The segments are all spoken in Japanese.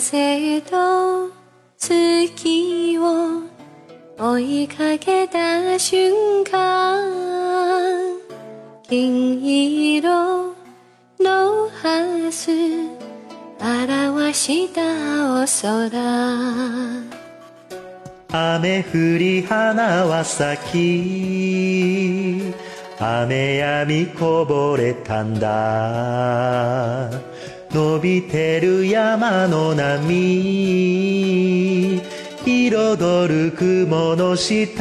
風と月を追いかけた瞬間金色のハス表したお空。雨降り花は咲き雨やみこぼれたんだ。伸びてる山の波彩る雲の下。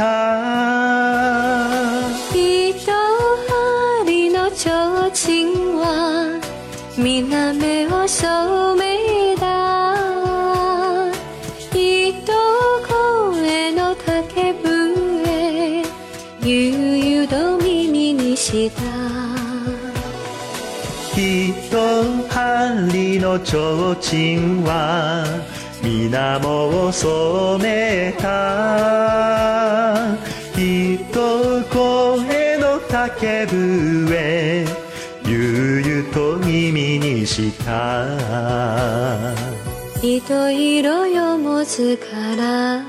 一針の提灯は南を染めた。一声の竹笛悠々と耳にした。一針の提灯は水面を染めた。一声の竹笛悠々と耳にした。糸色よもずから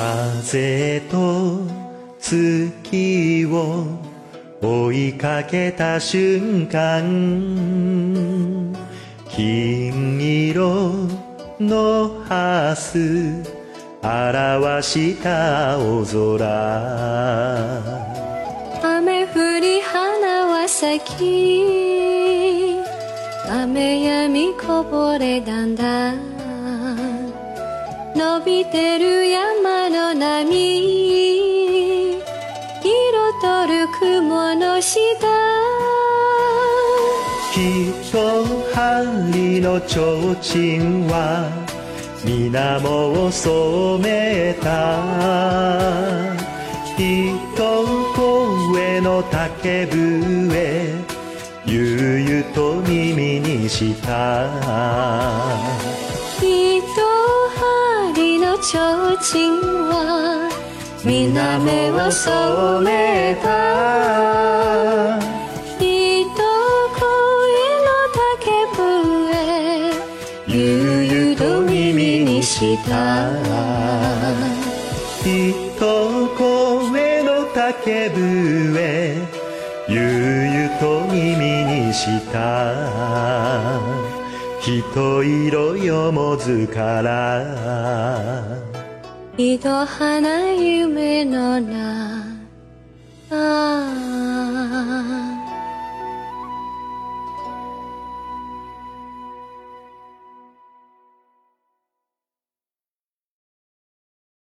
風と月を追いかけた瞬間金色のハス表した青空。雨降り花は咲き雨やみこぼれだんだ伸びてる山波彩る雲の下一針の提灯は水面を染めた。一声の竹笛悠々と耳にした。一針の提灯は水面を染めた。一声の竹笛。悠々と耳にした。一声の竹笛。悠々と耳にした。人色よもずから一度花夢の中。